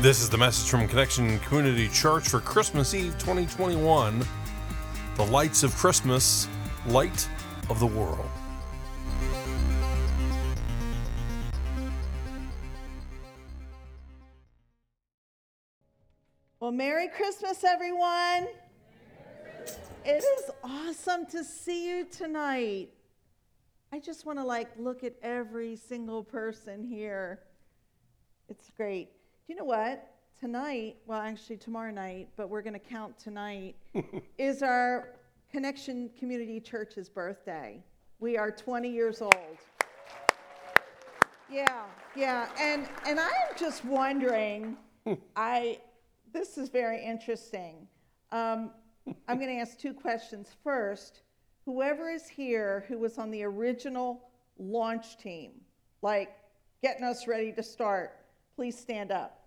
This is the message from Connection Community Church for Christmas Eve 2021. The lights of Christmas, light of the world. Well, Merry Christmas, everyone. It is awesome to see you tonight. I just want to like look at every single person here. It's great. You know what? Tonight, well, actually tomorrow night, but we're going to count tonight, is our Connection Community Church's birthday. We are 20 years old. Yeah, yeah, and and I'm just wondering. I this is very interesting. Um, I'm going to ask two questions. First, whoever is here who was on the original launch team, like getting us ready to start, please stand up.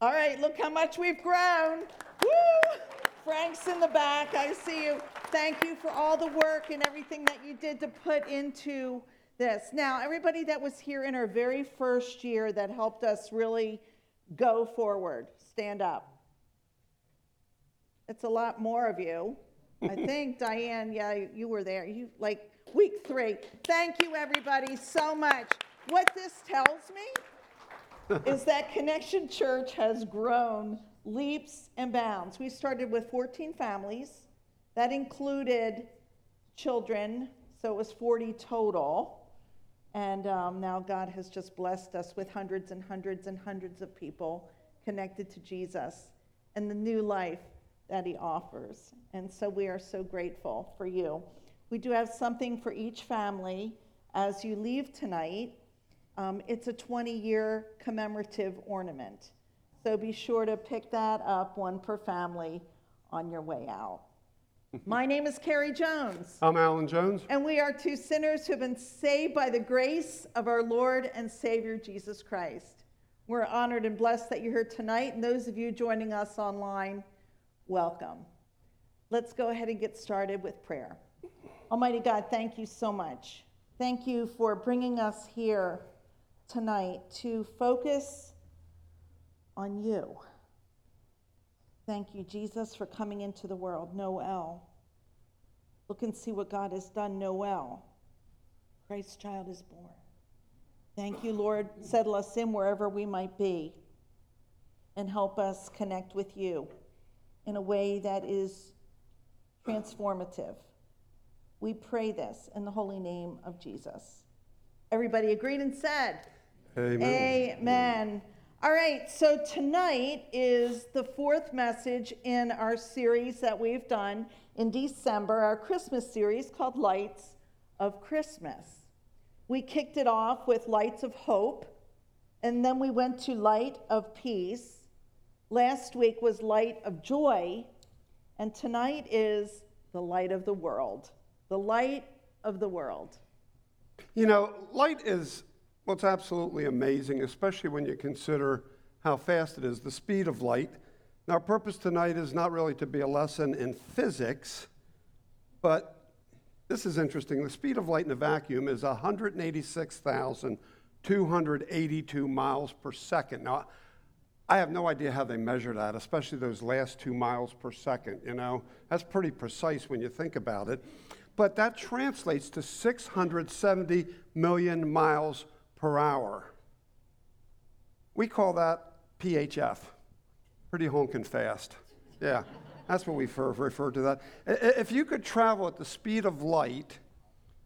All right, look how much we've grown. Woo! Frank's in the back. I see you. Thank you for all the work and everything that you did to put into this. Now, everybody that was here in our very first year that helped us really go forward, stand up. It's a lot more of you. I think, Diane, yeah, you were there. You like week three. Thank you, everybody, so much. What this tells me is that Connection Church has grown leaps and bounds. We started with 14 families. That included children, so it was 40 total. And um, now God has just blessed us with hundreds and hundreds and hundreds of people connected to Jesus and the new life that He offers. And so we are so grateful for you. We do have something for each family as you leave tonight. Um, it's a 20 year commemorative ornament. So be sure to pick that up, one per family, on your way out. My name is Carrie Jones. I'm Alan Jones. And we are two sinners who have been saved by the grace of our Lord and Savior Jesus Christ. We're honored and blessed that you're here tonight, and those of you joining us online, welcome. Let's go ahead and get started with prayer. Almighty God, thank you so much. Thank you for bringing us here tonight to focus on you. Thank you, Jesus, for coming into the world. Noel. Look and see what God has done. Noel. Christ's child is born. Thank you, Lord. Settle us in wherever we might be and help us connect with you in a way that is transformative. We pray this in the holy name of Jesus. Everybody agreed and said, Amen. Amen. All right, so tonight is the fourth message in our series that we've done in December, our Christmas series called Lights of Christmas. We kicked it off with Lights of Hope, and then we went to Light of Peace. Last week was Light of Joy, and tonight is the Light of the World. The Light of the World. You know, light is what's absolutely amazing, especially when you consider how fast it is, the speed of light. Now, our purpose tonight is not really to be a lesson in physics, but this is interesting. The speed of light in a vacuum is 186,282 miles per second. Now, I have no idea how they measure that, especially those last two miles per second. You know, that's pretty precise when you think about it. But that translates to 670 million miles per hour. We call that PHF, pretty honking fast. Yeah, that's what we refer to that. If you could travel at the speed of light,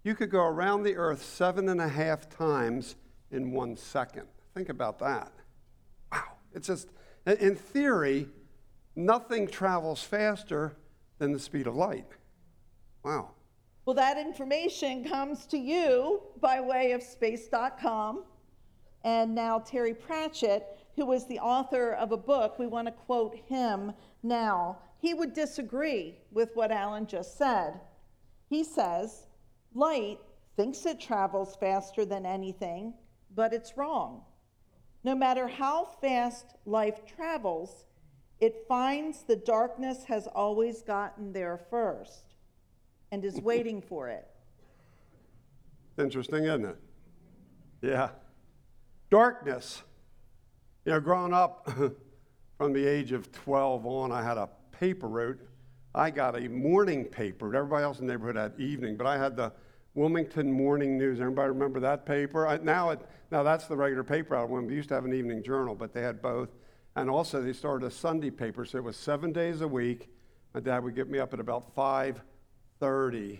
you could go around the earth seven and a half times in one second. Think about that. Wow. It's just, in theory, nothing travels faster than the speed of light. Wow. Well, that information comes to you by way of space.com. And now Terry Pratchett, who was the author of a book, we want to quote him now. He would disagree with what Alan just said. He says, light thinks it travels faster than anything, but it's wrong. No matter how fast life travels, it finds the darkness has always gotten there first and is waiting for it. Interesting, isn't it? Yeah. Darkness. You know, growing up from the age of 12 on, I had a paper route. I got a morning paper. Everybody else in the neighborhood had evening, but I had the Wilmington Morning News. Everybody remember that paper? I, now, it, now that's the regular paper out of We used to have an evening journal, but they had both. And also, they started a Sunday paper, so it was seven days a week. My dad would get me up at about 5:30,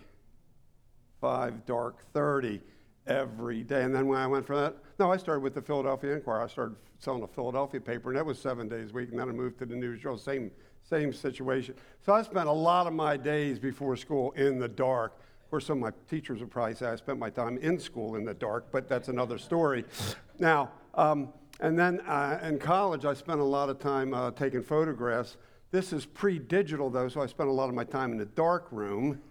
5 dark 30 every day. And then when I went from that, no, I started with the Philadelphia Inquirer. I started selling a Philadelphia paper, and that was seven days a week. And then I moved to the News Journal, same same situation. So I spent a lot of my days before school in the dark Of course, some of my teachers would probably say I spent my time in school in the dark, but that's another story. Now, um, and then uh, in college, I spent a lot of time uh, taking photographs. This is pre digital, though, so I spent a lot of my time in the dark room.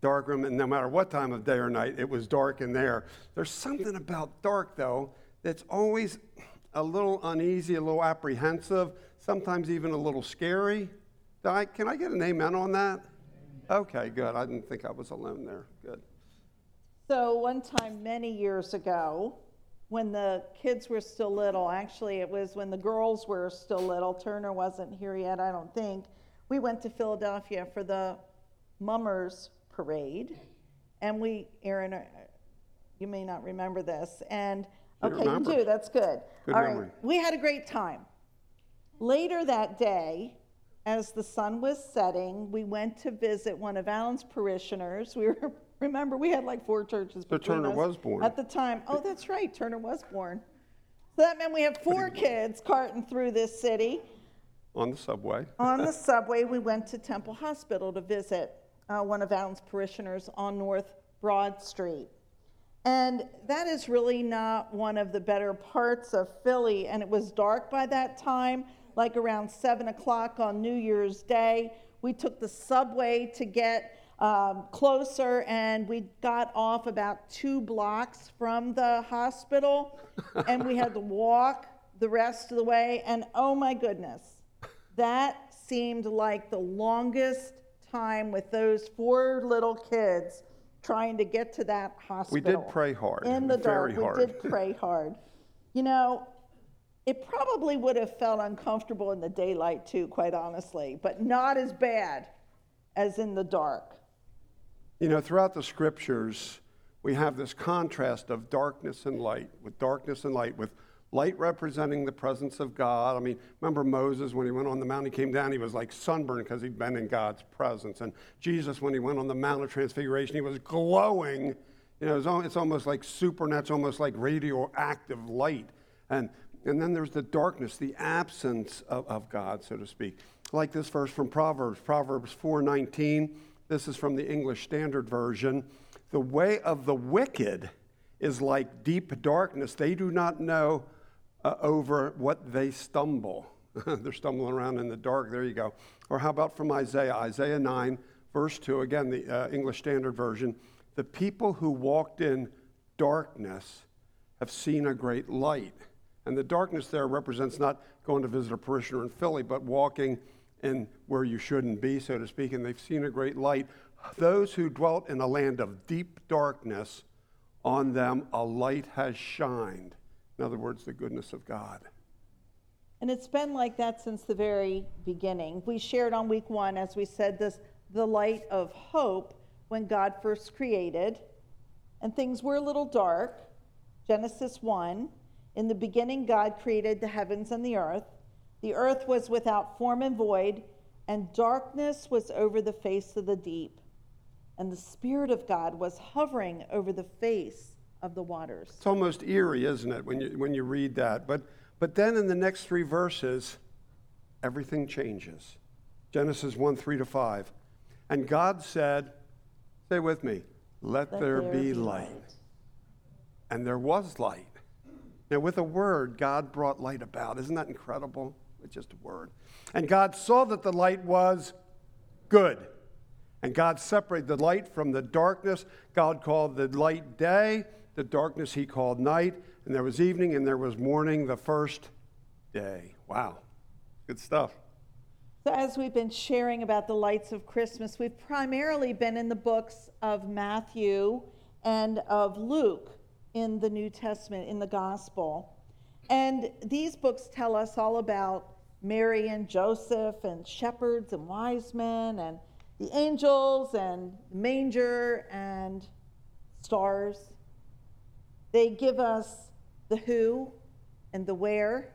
Dark room, and no matter what time of day or night, it was dark in there. There's something about dark, though, that's always a little uneasy, a little apprehensive, sometimes even a little scary. Can I get an amen on that? Okay, good. I didn't think I was alone there. Good. So, one time many years ago, when the kids were still little, actually, it was when the girls were still little, Turner wasn't here yet, I don't think, we went to Philadelphia for the Mummers Parade. And we, Aaron, uh, you may not remember this. And, okay, you do, that's good. Good All memory. right, we had a great time. Later that day, as the sun was setting, we went to visit one of Alan's parishioners. We were, remember, we had like four churches. So Turner us was born. At the time. Oh, that's right, Turner was born. So that meant we have four kids carting through this city. On the subway. on the subway, we went to Temple Hospital to visit uh, one of Alan's parishioners on North Broad Street. And that is really not one of the better parts of Philly. And it was dark by that time like around 7 o'clock on New Year's Day. We took the subway to get um, closer, and we got off about two blocks from the hospital, and we had to walk the rest of the way. And oh my goodness, that seemed like the longest time with those four little kids trying to get to that hospital. We did pray hard. In the Very dark. hard. We did pray hard. You know, it probably would have felt uncomfortable in the daylight too, quite honestly, but not as bad as in the dark. You know, throughout the scriptures, we have this contrast of darkness and light, with darkness and light, with light representing the presence of God. I mean, remember Moses when he went on the mountain, he came down, he was like sunburned because he'd been in God's presence. And Jesus, when he went on the Mount of Transfiguration, he was glowing. You know, it's almost like supernatural, almost like radioactive light. And and then there's the darkness, the absence of, of God, so to speak. Like this verse from Proverbs, Proverbs 4:19. This is from the English Standard Version. The way of the wicked is like deep darkness. They do not know uh, over what they stumble. They're stumbling around in the dark. There you go. Or how about from Isaiah? Isaiah 9, verse 2, again, the uh, English Standard Version. The people who walked in darkness have seen a great light. And the darkness there represents not going to visit a parishioner in Philly, but walking in where you shouldn't be, so to speak. And they've seen a great light. Those who dwelt in a land of deep darkness, on them a light has shined. In other words, the goodness of God. And it's been like that since the very beginning. We shared on week one, as we said, this the light of hope when God first created, and things were a little dark. Genesis 1. In the beginning, God created the heavens and the earth. The earth was without form and void, and darkness was over the face of the deep. And the Spirit of God was hovering over the face of the waters. It's almost eerie, isn't it, when you, when you read that? But, but then in the next three verses, everything changes. Genesis 1 3 to 5. And God said, Say with me, let, let there, there, be, be light. light. And there was light. Now, with a word, God brought light about. Isn't that incredible? It's just a word. And God saw that the light was good. And God separated the light from the darkness. God called the light day, the darkness he called night. And there was evening and there was morning the first day. Wow. Good stuff. So, as we've been sharing about the lights of Christmas, we've primarily been in the books of Matthew and of Luke in the New Testament, in the gospel. And these books tell us all about Mary and Joseph and shepherds and wise men and the angels and manger and stars. They give us the who and the where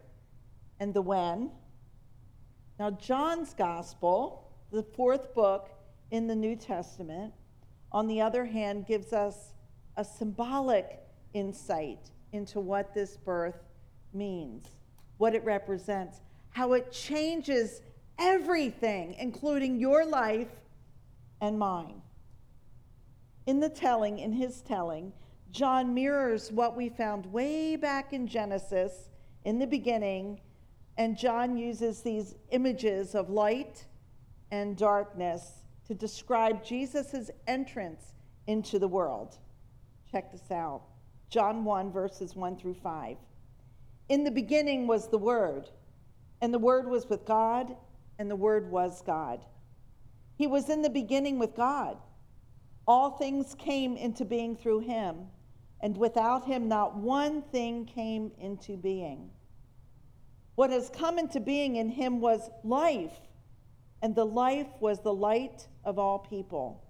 and the when. Now, John's gospel, the fourth book in the New Testament, on the other hand, gives us a symbolic insight into what this birth means, what it represents, how it changes everything, including your life and mine. In the telling, in his telling, John mirrors what we found way back in Genesis in the beginning, and John uses these images of light and darkness to describe Jesus' entrance into the world. Check this out John 1, verses 1 through 5. In the beginning was the Word, and the Word was with God, and the Word was God. He was in the beginning with God. All things came into being through him, and without him, not one thing came into being. What has come into being in him was life, and the life was the light of all people.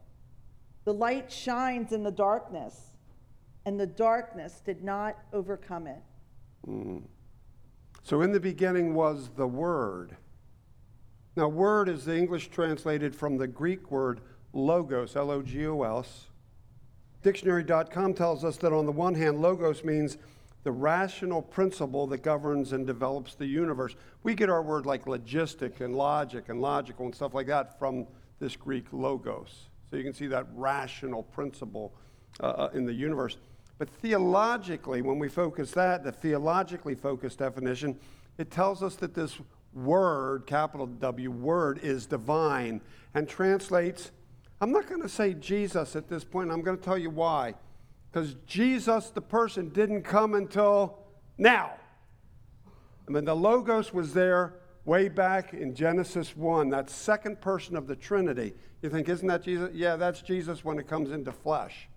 The light shines in the darkness, and the darkness did not overcome it. Mm. So, in the beginning was the Word. Now, word is the English translated from the Greek word logos, L O G O S. Dictionary.com tells us that on the one hand, logos means the rational principle that governs and develops the universe. We get our word like logistic and logic and logical and stuff like that from this Greek logos. So you can see that rational principle uh, uh in the universe. But theologically, when we focus that, the theologically focused definition, it tells us that this word, capital W, word is divine and translates. I'm not going to say Jesus at this point. I'm going to tell you why. Because Jesus, the person, didn't come until now. I mean, the Logos was there way back in Genesis 1, that second person of the Trinity. You think, isn't that Jesus? Yeah, that's Jesus when it comes into flesh.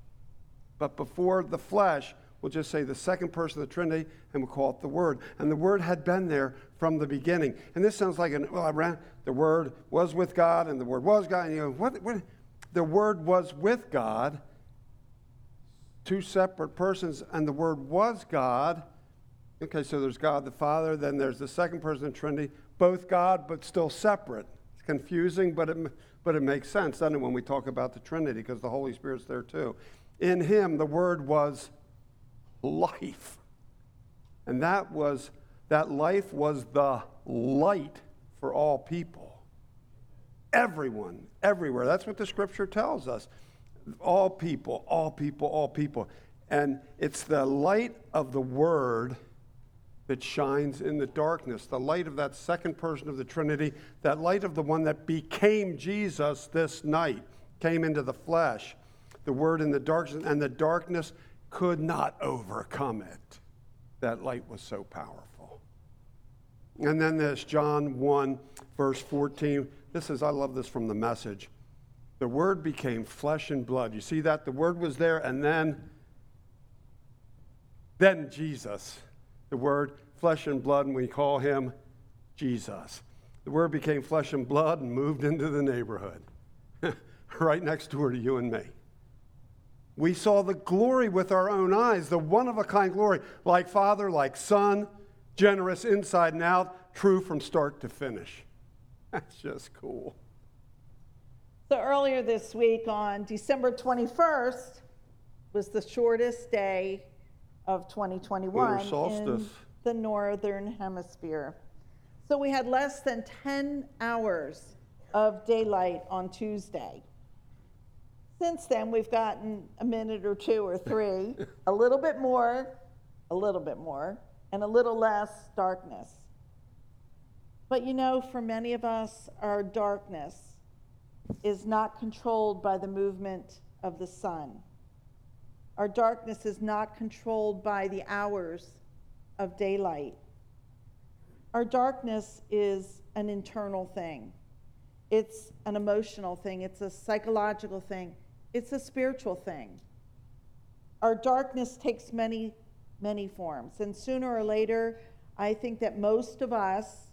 But before the flesh, we'll just say the second person of the Trinity, and we'll call it the Word. And the Word had been there from the beginning. And this sounds like an, well, I ran, the Word was with God, and the Word was God. And you go, what, what? The Word was with God, two separate persons, and the Word was God. Okay, so there's God the Father, then there's the second person of the Trinity, both God, but still separate. It's confusing, but it, but it makes sense, doesn't it, when we talk about the Trinity, because the Holy Spirit's there too. In Him, the Word was life. And that was that life was the light for all people. Everyone, everywhere. That's what the scripture tells us. All people, all people, all people. And it's the light of the word that shines in the darkness, the light of that second person of the Trinity, that light of the one that became Jesus this night, came into the flesh. The word in the darkness, and the darkness could not overcome it. That light was so powerful. And then there's John 1, verse 14. This is, I love this from the message. The Word became flesh and blood. You see that? The Word was there, and then, then Jesus. The Word, flesh and blood, and we call him Jesus. The Word became flesh and blood and moved into the neighborhood, right next door to you and me. We saw the glory with our own eyes, the one of a kind glory, like Father, like Son, generous inside and out, true from start to finish. That's just cool. So, earlier this week on December 21st was the shortest day of 2021 in the northern hemisphere. So, we had less than 10 hours of daylight on Tuesday. Since then, we've gotten a minute or two or three, a little bit more, a little bit more, and a little less darkness. But you know, for many of us, our darkness is not controlled by the movement of the sun. Our darkness is not controlled by the hours of daylight. Our darkness is an internal thing. It's an emotional thing. It's a psychological thing. It's a spiritual thing. Our darkness takes many, many forms, and sooner or later, I think that most of us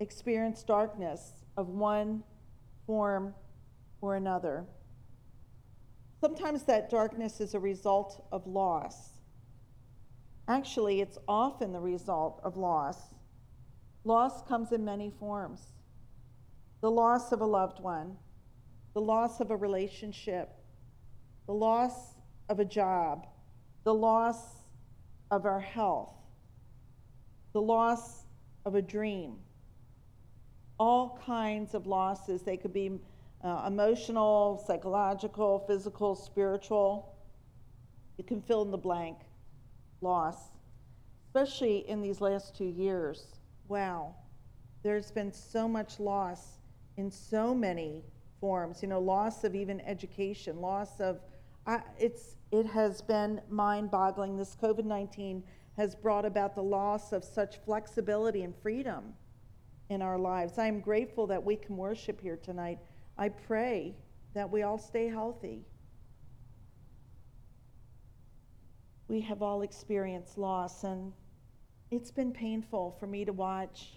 experience darkness of one form or another. Sometimes that darkness is a result of loss. Actually, it's often the result of loss. Loss comes in many forms the loss of a loved one, the loss of a relationship, the loss of a job, the loss of our health, the loss of a dream. All kinds of losses. They could be uh, emotional, psychological, physical, spiritual. You can fill in the blank. Loss. Especially in these last two years. Wow. There's been so much loss in so many forms. You know, loss of even education, loss of. Uh, it's it has been mind-boggling. This COVID-19 has brought about the loss of such flexibility and freedom in our lives. I am grateful that we can worship here tonight. I pray that we all stay healthy. We have all experienced loss, and it's been painful for me to watch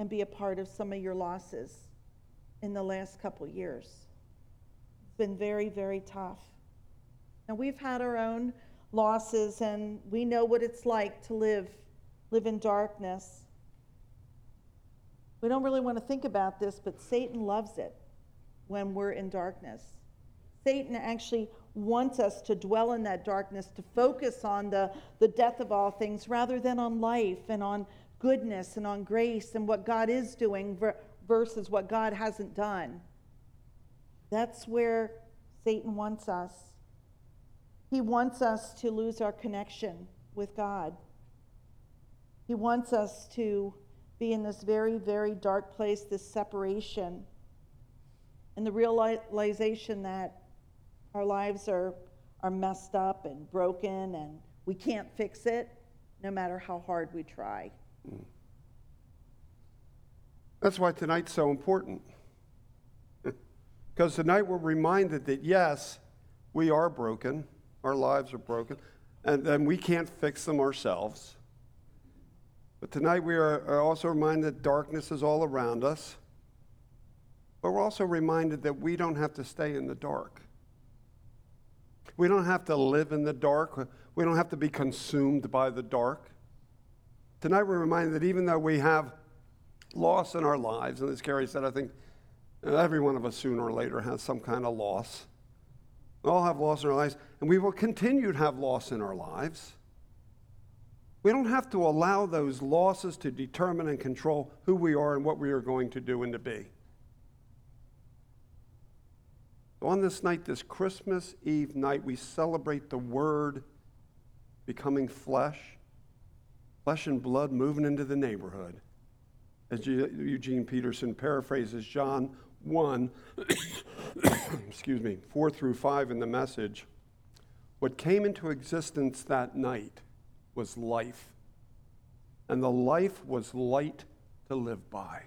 and be a part of some of your losses in the last couple years. It's been very, very tough. Now, we've had our own losses, and we know what it's like to live, live in darkness. We don't really want to think about this, but Satan loves it when we're in darkness. Satan actually wants us to dwell in that darkness, to focus on the, the death of all things rather than on life and on goodness and on grace and what God is doing versus what God hasn't done. That's where Satan wants us. He wants us to lose our connection with God. He wants us to be in this very, very dark place, this separation, and the realization that our lives are, are messed up and broken and we can't fix it no matter how hard we try. Mm. That's why tonight's so important. because tonight we're reminded that, yes, we are broken our lives are broken, and then we can't fix them ourselves. But tonight we are also reminded that darkness is all around us. But we're also reminded that we don't have to stay in the dark. We don't have to live in the dark. We don't have to be consumed by the dark. Tonight we're reminded that even though we have loss in our lives, and as Carrie said, I think every one of us sooner or later has some kind of loss. We all have loss in our lives, and we will continue to have loss in our lives. We don't have to allow those losses to determine and control who we are and what we are going to do and to be. on this night, this Christmas Eve night, we celebrate the Word becoming flesh, flesh and blood moving into the neighborhood. As Eugene Peterson paraphrases John 1, excuse me, 4 through 5 in the message, what came into existence that night was life. And the life was light to live by.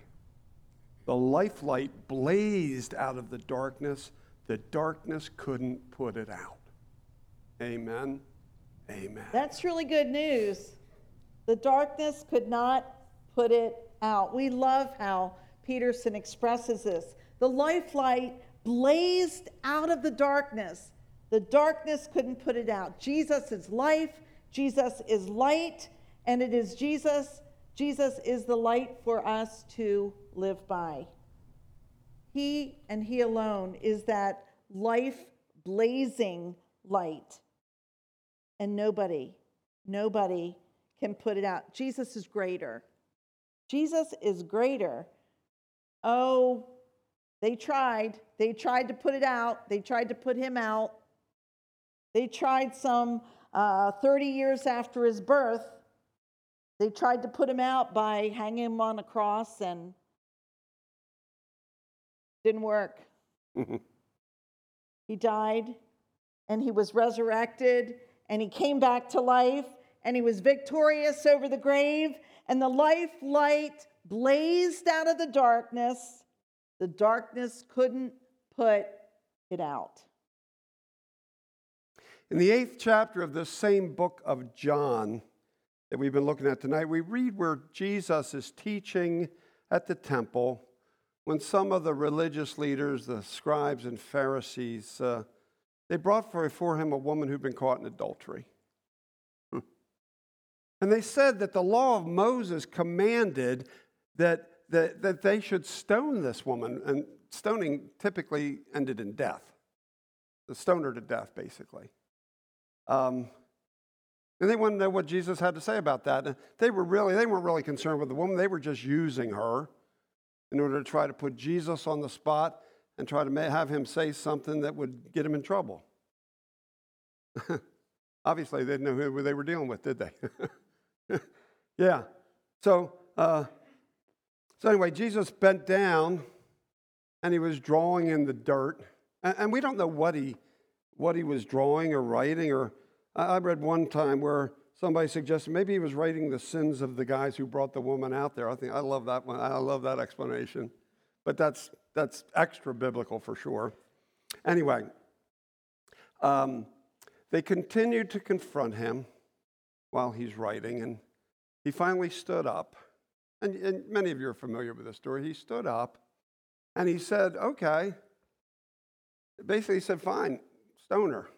The life light blazed out of the darkness. The darkness couldn't put it out. Amen. Amen. That's really good news. The darkness could not put it out. We love how Peterson expresses this. The life light blazed out of the darkness. The darkness couldn't put it out. Jesus is life, Jesus is light, and it is Jesus. Jesus is the light for us to live by. He and He alone is that life blazing light. And nobody, nobody can put it out. Jesus is greater. Jesus is greater. Oh, they tried. They tried to put it out. They tried to put him out. They tried some uh, 30 years after his birth. They tried to put him out by hanging him on a cross and didn't work. he died and he was resurrected and he came back to life and he was victorious over the grave and the life light blazed out of the darkness the darkness couldn't put it out. In the eighth chapter of this same book of John, that we've been looking at tonight, we read where Jesus is teaching at the temple when some of the religious leaders, the scribes and Pharisees, uh, they brought before him a woman who'd been caught in adultery. And they said that the law of Moses commanded that, that, that they should stone this woman, and stoning typically ended in death. The stoner to death, basically. Um, and they wanted to know what Jesus had to say about that. they were really, they weren't really concerned with the woman. They were just using her in order to try to put Jesus on the spot and try to have him say something that would get him in trouble. Obviously, they didn't know who they were dealing with, did they? yeah. So, uh, so anyway, Jesus bent down and he was drawing in the dirt. And, and we don't know what he, what he was drawing or writing or I read one time where somebody suggested maybe he was writing the sins of the guys who brought the woman out there. I think I love that one. I love that explanation. But that's that's extra biblical for sure. Anyway, um, they continued to confront him while he's writing, and he finally stood up. And, and many of you are familiar with this story. He stood up and he said, Okay. Basically, he said, Fine, stone her.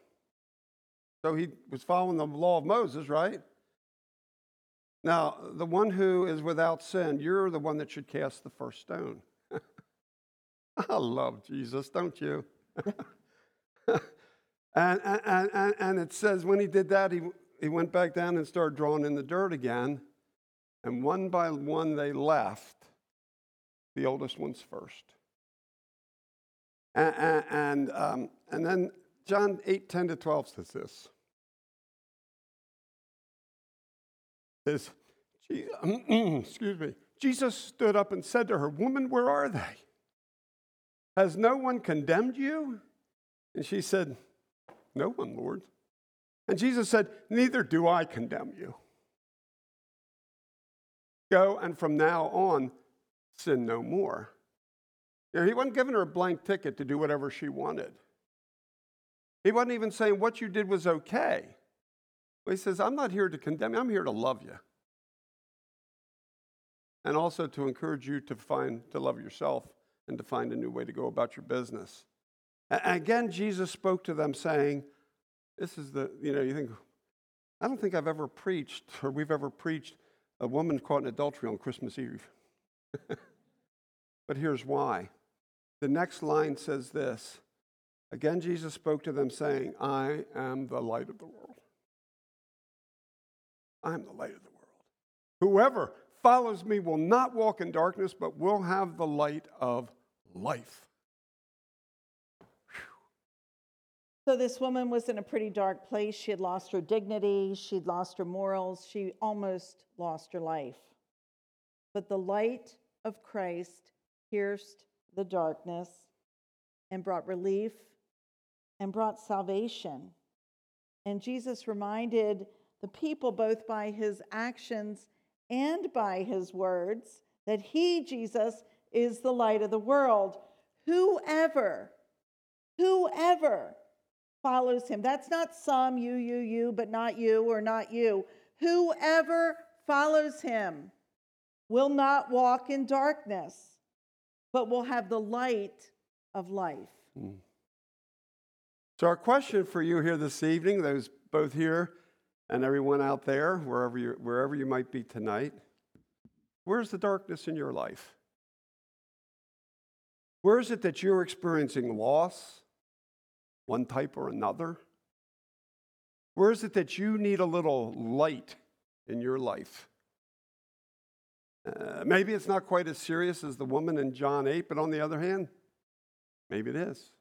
So he was following the law of Moses, right? Now, the one who is without sin, you're the one that should cast the first stone. I love Jesus, don't you? and, and, and, and it says when he did that, he, he went back down and started drawing in the dirt again. And one by one, they left, the oldest ones first. And, and, um, and then John 8, 10 to 12 says this. Says, excuse me. Jesus stood up and said to her, Woman, where are they? Has no one condemned you? And she said, No one, Lord. And Jesus said, Neither do I condemn you. Go and from now on, sin no more. He wasn't giving her a blank ticket to do whatever she wanted. He wasn't even saying what you did was okay. Well, he says, I'm not here to condemn you, I'm here to love you. And also to encourage you to find, to love yourself and to find a new way to go about your business. And again, Jesus spoke to them saying, This is the, you know, you think, I don't think I've ever preached or we've ever preached a woman caught in adultery on Christmas Eve. but here's why. The next line says this Again, Jesus spoke to them, saying, I am the light of the world. I am the light of the world. Whoever follows me will not walk in darkness, but will have the light of life. So, this woman was in a pretty dark place. She had lost her dignity, she'd lost her morals, she almost lost her life. But the light of Christ pierced the darkness and brought relief and brought salvation. And Jesus reminded the people, both by his actions and by his words, that he, Jesus, is the light of the world. Whoever, whoever follows him, that's not some, you, you, you, but not you or not you. Whoever follows him will not walk in darkness, but will have the light of life. Mm. So, our question for you here this evening, those both here and everyone out there, wherever you, wherever you might be tonight, where's the darkness in your life? Where is it that you're experiencing loss, one type or another? Where is it that you need a little light in your life? Uh, maybe it's not quite as serious as the woman in John 8, but on the other hand, maybe it is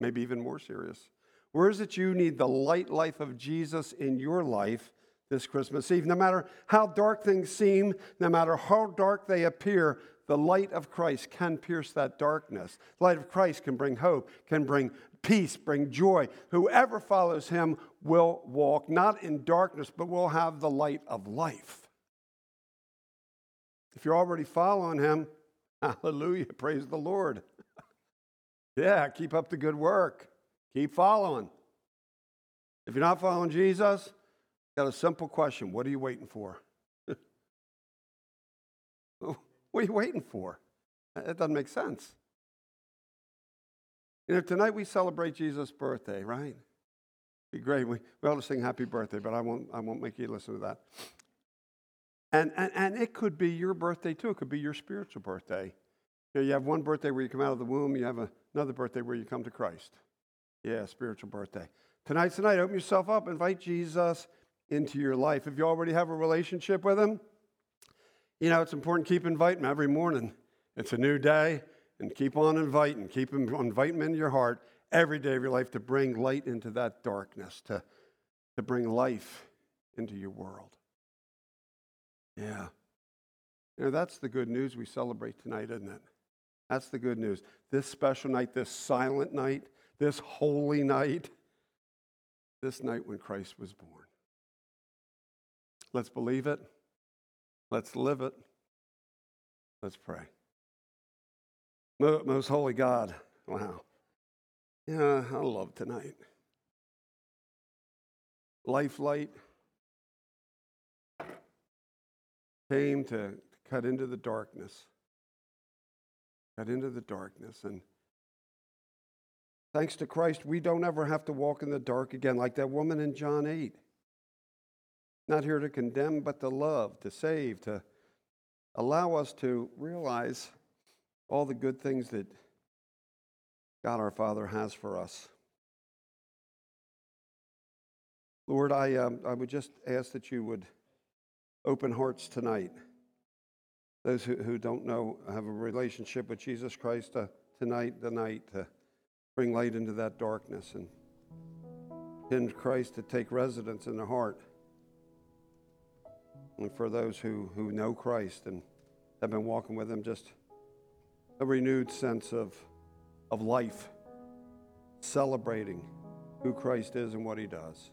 maybe even more serious. Where is it you need the light life of Jesus in your life this Christmas Eve? No matter how dark things seem, no matter how dark they appear, the light of Christ can pierce that darkness. The light of Christ can bring hope, can bring peace, bring joy. Whoever follows him will walk not in darkness, but will have the light of life. If you're already following him, hallelujah, praise the Lord. Yeah, keep up the good work. Keep following. If you're not following Jesus, Got a simple question. What are you waiting for? what are you waiting for? That doesn't make sense. You know, tonight we celebrate Jesus' birthday, right? Be great. We, we ought to sing happy birthday, but I won't, I won't make you listen to that. And, and, and it could be your birthday too. It could be your spiritual birthday. You, know, you have one birthday where you come out of the womb, you have a, another birthday where you come to Christ. Yeah, spiritual birthday. Tonight's tonight. Open yourself up. Invite Jesus into your life. If you already have a relationship with Him, you know, it's important keep inviting Him every morning. It's a new day, and keep on inviting. Keep inviting Him into your heart every day of your life to bring light into that darkness, to, to bring life into your world. Yeah. You know, that's the good news we celebrate tonight, isn't it? That's the good news. This special night, this silent night, this holy night, this night when Christ was born. Let's believe it. Let's live it. Let's pray. Most holy God, wow. Yeah, I love tonight. Life light came to cut into the darkness. Cut into the darkness. And thanks to Christ, we don't ever have to walk in the dark again, like that woman in John 8. Not here to condemn, but to love, to save, to allow us to realize all the good things that God our Father has for us. Lord, I, um, I would just ask that you would open hearts tonight. Those who, who don't know, have a relationship with Jesus Christ uh, tonight, the night, to bring light into that darkness and in Christ to take residence in their heart. And for those who, who know Christ and have been walking with Him, just a renewed sense of, of life, celebrating who Christ is and what He does.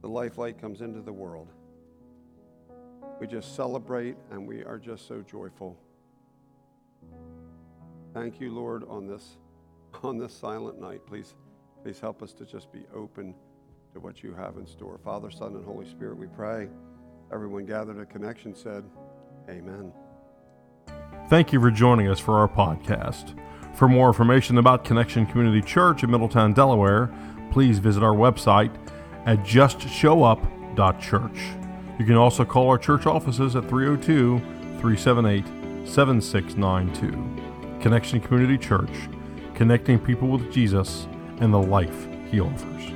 The life light comes into the world. We just celebrate and we are just so joyful. Thank you, Lord, on this on this silent night. Please, please help us to just be open to what you have in store. Father, Son, and Holy Spirit, we pray. Everyone gathered at Connection said, Amen. Thank you for joining us for our podcast. For more information about Connection Community Church in Middletown, Delaware, please visit our website at justshowup.church. You can also call our church offices at 302 378 7692. Connection Community Church, connecting people with Jesus and the life he offers.